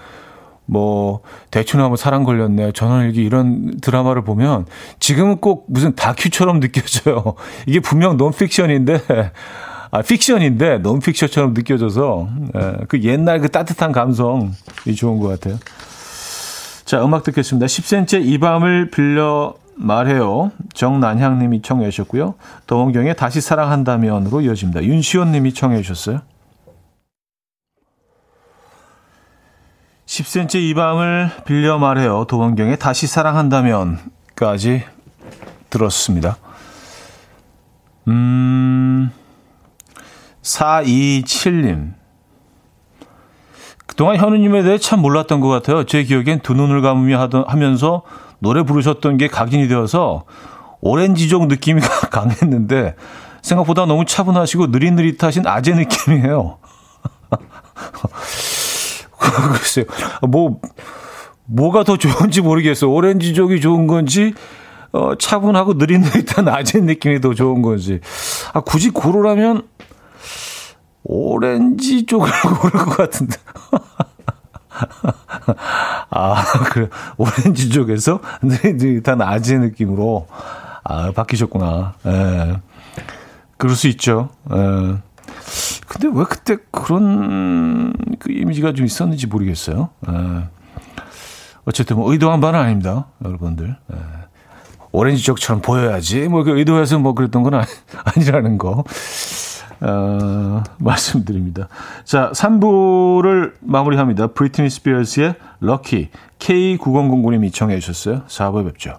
뭐 대충 하면 사랑 걸렸네 전원일기 이런 드라마를 보면 지금은 꼭 무슨 다큐처럼 느껴져요. 이게 분명 논픽션인데 아 픽션인데 논픽션처럼 느껴져서 예, 그 옛날 그 따뜻한 감성이 좋은 것 같아요. 자 음악 듣겠습니다. 10cm 이 밤을 빌려 말해요. 정난향 님이 청해 주셨고요. 더원경의 다시 사랑한다면으로 이어집니다. 윤시원 님이 청해 주셨어요. 10cm 이 밤을 빌려 말해요. 도원경의 다시 사랑한다면까지 들었습니다. 음, 427님. 그동안 현우님에 대해 참 몰랐던 것 같아요. 제 기억엔 두 눈을 감으며 하던, 하면서 노래 부르셨던 게 각인이 되어서 오렌지족 느낌이 강했는데 생각보다 너무 차분하시고 느릿느릿하신 아재 느낌이에요. 글쎄요. 뭐, 뭐가 더 좋은지 모르겠어요. 오렌지족이 좋은 건지, 어, 차분하고 느릿느릿한 아재 느낌이 더 좋은 건지. 아, 굳이 고르라면, 오렌지 쪽을 고를 것 같은데. 아, 그래. 오렌지 쪽에서 느릿느릿한 아재 느낌으로, 아, 바뀌셨구나. 예. 그럴 수 있죠. 예. 근데 왜 그때 그런 그 이미지가 좀 있었는지 모르겠어요. 에. 예. 어쨌든 뭐 의도한 바는 아닙니다, 여러분들. 에. 예. 오렌지 쪽처럼 보여야지. 뭐 그 의도해서 뭐 그랬던 건 아니, 아니라는 거. 어, 말씀드립니다. 자, 3부를 마무리합니다. 브리트니 스피어스의 럭키 K9009님이 청해 주셨어요. 4부에 뵙죠.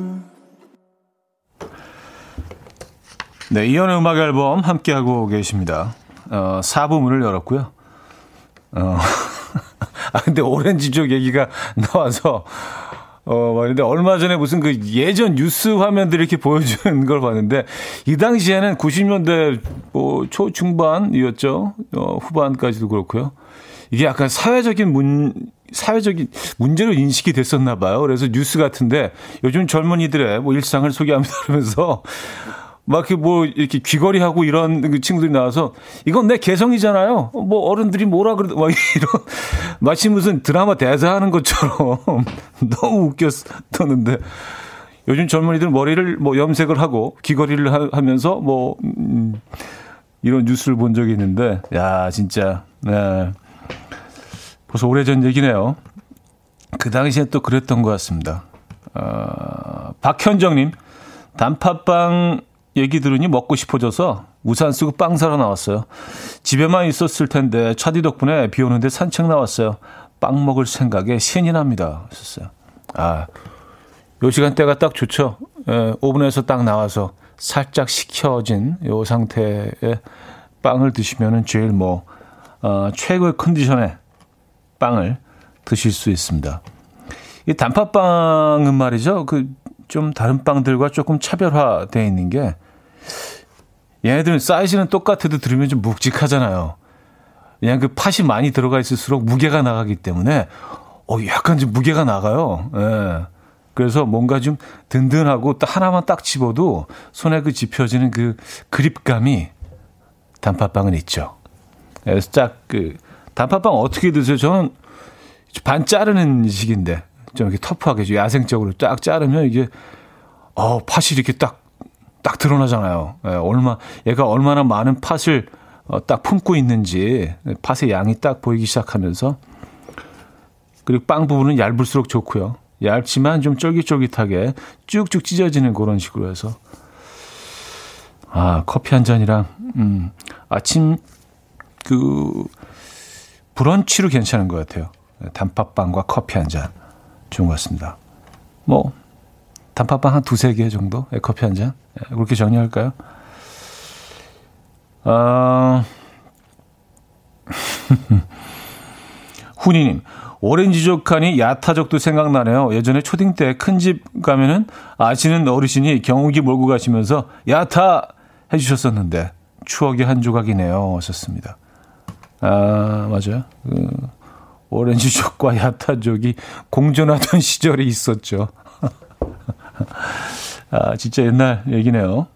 네, 이연의 음악 앨범 함께하고 계십니다. 어, 4부 문을 열었고요. 어, 아, 근데 오렌지족 얘기가 나와서, 어, 어, 근데 얼마 전에 무슨 그 예전 뉴스 화면들 이렇게 보여주는 걸 봤는데 이 당시에는 90년대 뭐 초중반이었죠. 어, 후반까지도 그렇고요. 이게 약간 사회적인 문, 사회적인 문제로 인식이 됐었나 봐요. 그래서 뉴스 같은데 요즘 젊은이들의 뭐 일상을 소개합니다 그러면서 막 이렇게 뭐 이렇게 귀걸이 하고 이런 그 친구들이 나와서 이건 내 개성이잖아요. 뭐 어른들이 뭐라 그러막 이런 마치 무슨 드라마 대사하는 것처럼 너무 웃겼었는데 요즘 젊은이들 머리를 뭐 염색을 하고 귀걸이를 하, 하면서 뭐 음, 이런 뉴스를 본 적이 있는데 야 진짜 네. 벌써 오래전 얘기네요. 그 당시에 또 그랬던 것 같습니다. 어, 박현정님 단팥빵 얘기 들으니 먹고 싶어져서 우산 쓰고 빵 사러 나왔어요. 집에만 있었을 텐데 차디 덕분에 비 오는데 산책 나왔어요. 빵 먹을 생각에 신이 납니다. 하셨어요. 아, 요 시간대가 딱 좋죠. 예, 오븐에서 딱 나와서 살짝 식혀진 요 상태의 빵을 드시면은 제일 뭐, 어, 최고의 컨디션의 빵을 드실 수 있습니다. 이 단팥빵은 말이죠. 그 좀 다른 빵들과 조금 차별화되어 있는 게 얘네들은 사이즈는 똑같아도 들으면 좀 묵직하잖아요. 그냥 그 팥이 많이 들어가 있을수록 무게가 나가기 때문에 어 약간 좀 무게가 나가요. 예. 그래서 뭔가 좀 든든하고 딱 하나만 딱 집어도 손에 그 집혀지는 그 그립감이 단팥빵은 있죠. 그래서 딱 그 단팥빵 어떻게 드세요? 저는 반 자르는 식인데 좀 이렇게 터프하게 야생적으로 딱 자르면 이게 어 팥이 이렇게 딱 딱 드러나잖아요. 예, 얼마 얘가 얼마나 많은 팥을 어, 딱 품고 있는지 팥의 양이 딱 보이기 시작하면서 그리고 빵 부분은 얇을수록 좋고요. 얇지만 좀 쫄깃쫄깃하게 쭉쭉 찢어지는 그런 식으로 해서 아 커피 한 잔이랑 음, 아침 그 브런치로 괜찮은 것 같아요. 단팥빵과 커피 한 잔 좋은 것 같습니다. 뭐 단팥빵 한 두세 개 정도? 예, 커피 한 잔? 예, 그렇게 정리할까요? 아, 훈이님, 오렌지족하니 야타족도 생각나네요. 예전에 초딩 때 큰 집 가면은 아시는 어르신이 경욱이 몰고 가시면서 야타 해주셨었는데 추억의 한 조각이네요. 하셨습니다. 아, 맞아요. 그, 오렌지족과 야타족이 공존하던 시절이 있었죠. 아, 진짜 옛날 얘기네요.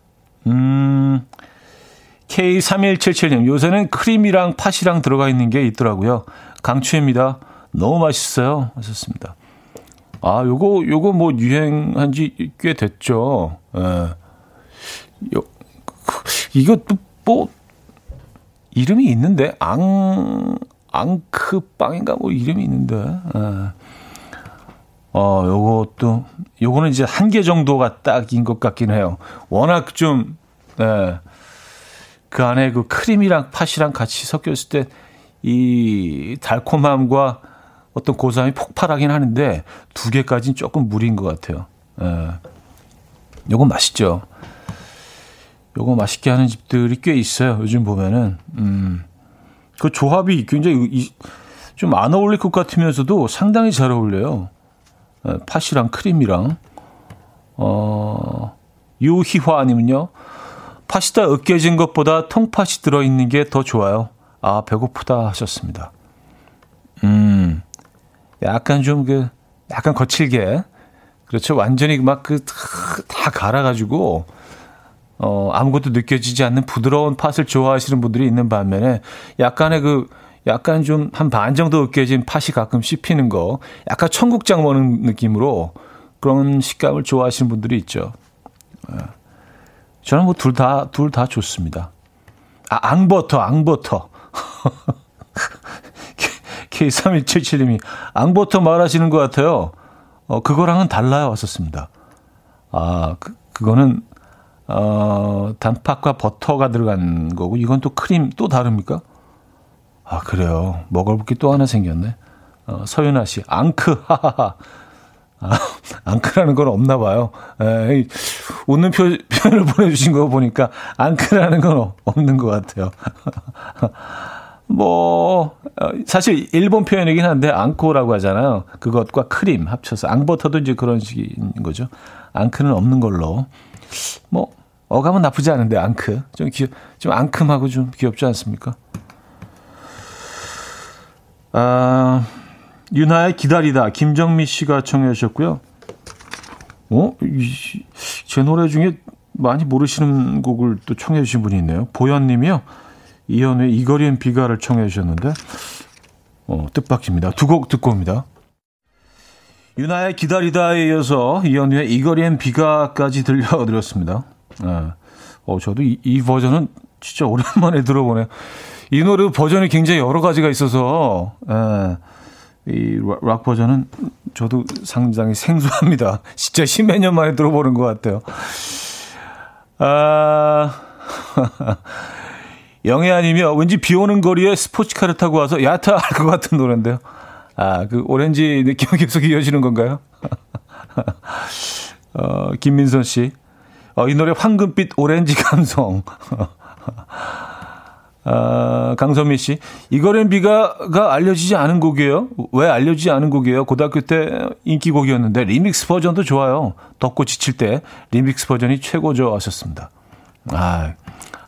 음, K3177님, 요새는 크림이랑 팥이랑 들어가 있는 게 있더라고요. 강추입니다. 너무 맛있어요. 하셨습니다. 아, 요거, 요거 뭐 유행한 지 꽤 됐죠. 예. 요, 이것도 뭐, 이름이 있는데, 앙, 앙크빵인가 뭐 이름이 있는데. 예. 어, 요것도, 요거는 이제 한 개 정도가 딱인 것 같긴 해요. 워낙 좀, 네. 그 안에 그 크림이랑 팥이랑 같이 섞였을 때 이 달콤함과 어떤 고소함이 폭발하긴 하는데 두 개까지는 조금 무리인 것 같아요. 예. 요건 맛있죠. 요거 맛있게 하는 집들이 꽤 있어요. 요즘 보면은. 음. 그 조합이 굉장히 좀 안 어울릴 것 같으면서도 상당히 잘 어울려요. 어, 팥이랑 크림이랑 어 유희화님은요 팥이다 으깨진 것보다 통팥이 들어있는 게 더 좋아요. 아 배고프다 하셨습니다. 음 약간 좀 그 약간 거칠게 그렇죠 완전히 막 그 다 갈아가지고 어 아무것도 느껴지지 않는 부드러운 팥을 좋아하시는 분들이 있는 반면에 약간의 그 약간 좀 한 반 정도 으깨진 팥이 가끔 씹히는 거, 약간 청국장 먹는 느낌으로 그런 식감을 좋아하시는 분들이 있죠. 예. 저는 뭐 둘 다, 둘 다 좋습니다. 아, 앙버터, 앙버터. K3177님이 앙버터 말하시는 것 같아요. 어, 그거랑은 달라요. 왔었습니다. 아, 그, 그거는, 어, 단팥과 버터가 들어간 거고, 이건 또 크림 또 다릅니까? 아, 그래요. 먹을 게또 하나 생겼네. 어, 서윤아 씨, 앙크, 하하하. 아, 앙크라는 건 없나 봐요. 에, 웃는 표, 표현을 보내주신 거 보니까 앙크라는 건 없는 것 같아요. 뭐 어, 사실 일본 표현이긴 한데 앙코라고 하잖아요. 그것과 크림 합쳐서 앙버터도 이제 그런 식인 거죠. 앙크는 없는 걸로 뭐 어감은 나쁘지 않은데 앙크 좀 귀, 좀 앙큼하고 좀 귀엽지 않습니까? 아 윤하의 기다리다 김정미 씨가 청해 주셨고요. 어? 제 노래 중에 많이 모르시는 곡을 또 청해 주신 분이 있네요. 보현 님이요. 이현우의 이거리엔 비가를 청해 주셨는데 어, 뜻밖입니다. 두 곡 듣고 옵니다. 유나의 기다리다에 이어서 이현우의 이거리엔 비가까지 들려드렸습니다. 네. 어, 저도 이, 이 버전은 진짜 오랜만에 들어보네요. 이 노래 버전이 굉장히 여러 가지가 있어서 예, 이락 버전은 저도 상당히 생소합니다. 진짜 십몇 년 만에 들어보는 것 같아요. 아, 영애아님이요. 왠지 비 오는 거리에 스포츠카를 타고 와서 야타 할 것 같은 노래인데요. 아, 그 오렌지 느낌이 계속 이어지는 건가요? 어, 김민선 씨. 어, 이 노래 황금빛 오렌지 감성. 아, 강선미 씨. 이거는 비교적 알려지지 않은 곡이에요. 왜 알려지지 않은 곡이에요? 고등학교 때 인기곡이었는데 리믹스 버전도 좋아요. 덥고 지칠 때 리믹스 버전이 최고죠 하셨습니다. 아,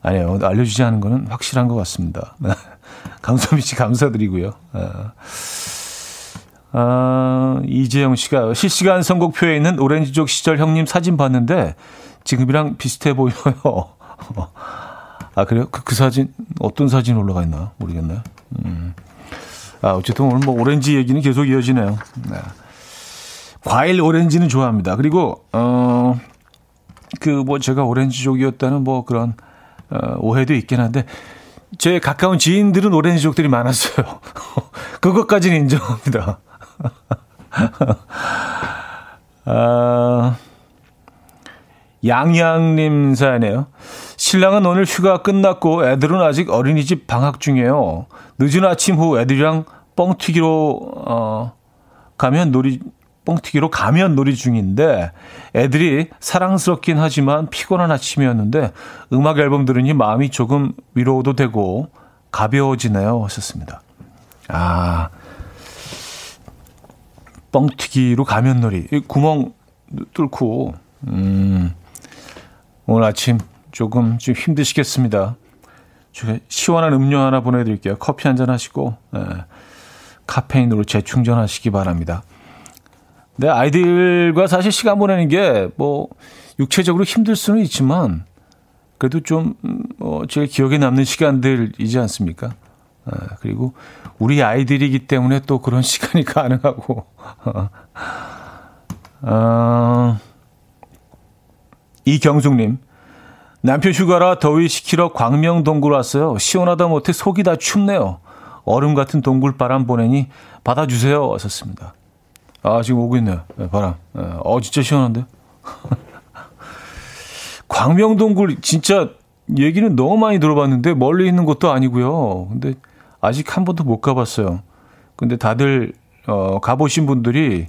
아니에요. 알려주지 않은 거는 확실한 것 같습니다. 강선미 씨 감사드리고요. 아, 아, 이재영 씨가 실시간 선곡표에 있는 오렌지족 시절 형님 사진 봤는데 지금이랑 비슷해 보여요. 아, 그래요? 그, 그 사진, 어떤 사진 올라가 있나? 모르겠네요. 음. 아, 어쨌든 오늘 뭐 오렌지 얘기는 계속 이어지네요. 네. 과일 오렌지는 좋아합니다. 그리고, 어, 그 뭐 제가 오렌지족이었다는 뭐 그런, 어, 오해도 있긴 한데, 제 가까운 지인들은 오렌지족들이 많았어요. 그것까지는 인정합니다. 아, 양양님 사연이에요. 신랑은 오늘 휴가 끝났고 애들은 아직 어린이집 방학 중이에요. 늦은 아침 후 애들이랑 뻥튀기로 어 가면 놀이 뻥튀기로 가면 놀이 중인데 애들이 사랑스럽긴 하지만 피곤한 아침이었는데 음악 앨범 들으니 마음이 조금 위로도 되고 가벼워지네요. 하셨습니다. 아 뻥튀기로 가면 놀이 구멍 뚫고 음 오늘 아침 조금 좀 힘드시겠습니다. 시원한 음료 하나 보내드릴게요. 커피 한 잔 하시고 예, 카페인으로 재충전하시기 바랍니다. 네, 아이들과 사실 시간 보내는 게 뭐 육체적으로 힘들 수는 있지만 그래도 좀 어, 제일 기억에 남는 시간들이지 않습니까? 예, 그리고 우리 아이들이기 때문에 또 그런 시간이 가능하고 어, 이경숙님 남편 휴가라 더위 식히러 광명 동굴 왔어요. 시원하다 못해 속이 다 춥네요. 얼음 같은 동굴 바람 보내니 받아주세요. 왔었습니다. 아, 지금 오고 있네요. 네, 바람. 네, 어, 진짜 시원한데? 광명 동굴 진짜 얘기는 너무 많이 들어봤는데 멀리 있는 것도 아니고요. 근데 아직 한 번도 못 가봤어요. 근데 다들 어, 가보신 분들이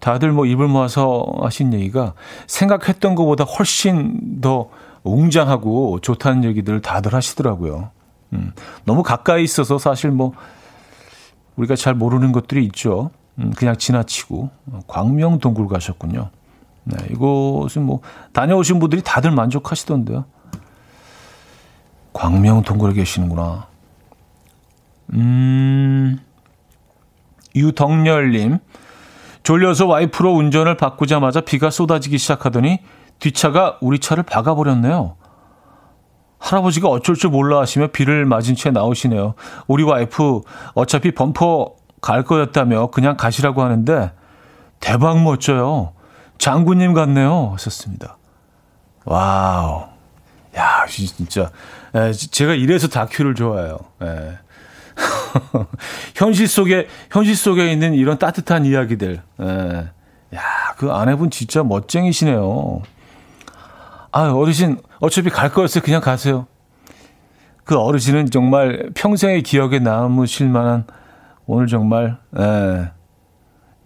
다들 뭐 입을 모아서 하신 얘기가 생각했던 것보다 훨씬 더 웅장하고 좋다는 얘기들을 다들 하시더라고요. 음, 너무 가까이 있어서 사실 뭐 우리가 잘 모르는 것들이 있죠. 음, 그냥 지나치고 광명 동굴 가셨군요. 네, 이곳은 뭐 다녀오신 분들이 다들 만족하시던데요. 광명 동굴에 계시는구나. 음, 유덕열님. 졸려서 와이프로 운전을 바꾸자마자 비가 쏟아지기 시작하더니 뒷차가 우리 차를 박아버렸네요. 할아버지가 어쩔 줄 몰라 하시며 비를 맞은 채 나오시네요. 우리 와이프 어차피 범퍼 갈 거였다며 그냥 가시라고 하는데 대박 멋져요. 장군님 같네요. 하셨습니다. Wow. 야, 진짜. 제가 이래서 다큐를 좋아해요. 에. 현실 속에 현실 속에 있는 이런 따뜻한 이야기들. 예. 야, 그 아내분 진짜 멋쟁이시네요. 아, 어르신 어차피 갈 거였어요. 그냥 가세요. 그 어르신은 정말 평생의 기억에 남으실 만한 오늘 정말 예.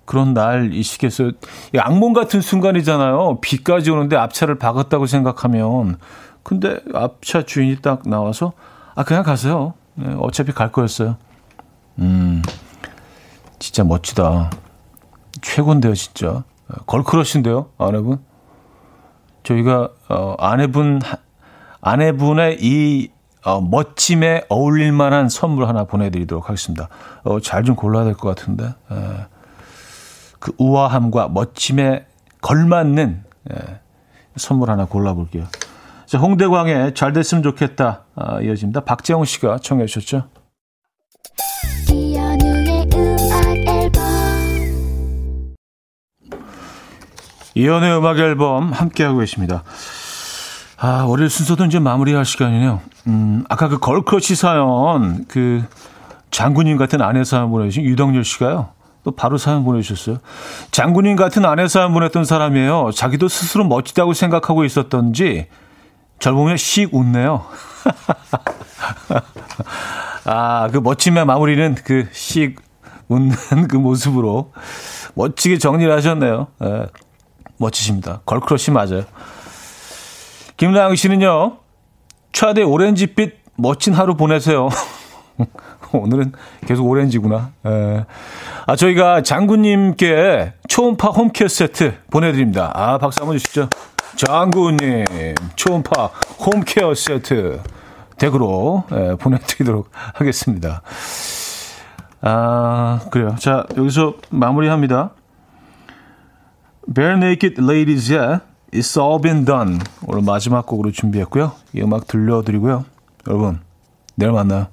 그런 날이시겠어요. 악몽 같은 순간이잖아요. 비까지 오는데 앞차를 박았다고 생각하면 근데 앞차 주인이 딱 나와서 아 그냥 가세요. 네, 어차피 갈 거였어요. 음, 진짜 멋지다. 최고인데요, 진짜. 걸크러쉬인데요, 아내분. 저희가, 어, 아내분, 아내분의 이, 어, 멋짐에 어울릴 만한 선물 하나 보내드리도록 하겠습니다. 어, 잘 좀 골라야 될 것 같은데. 에, 예. 그 우아함과 멋짐에 걸맞는 에, 예, 선물 하나 골라볼게요. 자, 홍대광의 잘 됐으면 좋겠다 아, 이어집니다. 박재홍 씨가 청해 주셨죠. 이연의 음악 앨범 함께하고 계십니다. 아, 월요일 순서도 이제 마무리할 시간이네요. 음, 아까 그 걸크러치 사연, 그 장군님 같은 아내 사연 보내주신 유덕열 씨가요. 또 바로 사연 보내주셨어요. 장군님 같은 아내 사연 보냈던 사람이에요. 자기도 스스로 멋지다고 생각하고 있었던지 절 보면 씩 웃네요. 아, 그 멋짐의 마무리는 그 씩 웃는 그 모습으로 멋지게 정리를 하셨네요. 예, 멋지십니다. Girl crush 맞아요. 김나영 씨는요, 차디 오렌지빛 멋진 하루 보내세요. 오늘은 계속 오렌지구나. 예. 아, 저희가 장군님께 초음파 home care 세트 보내드립니다. 아, 박수 한번 주시죠. 장군님, 초음파 home care 세트 댁으로 예, 보내드리도록 하겠습니다. 아, 그래요. 자, 여기서 마무리합니다. Bare Naked Ladies의 It's All Been Done 오늘 마지막 곡으로 준비했고요. 이 음악 들려드리고요. 여러분, 내일 만나요.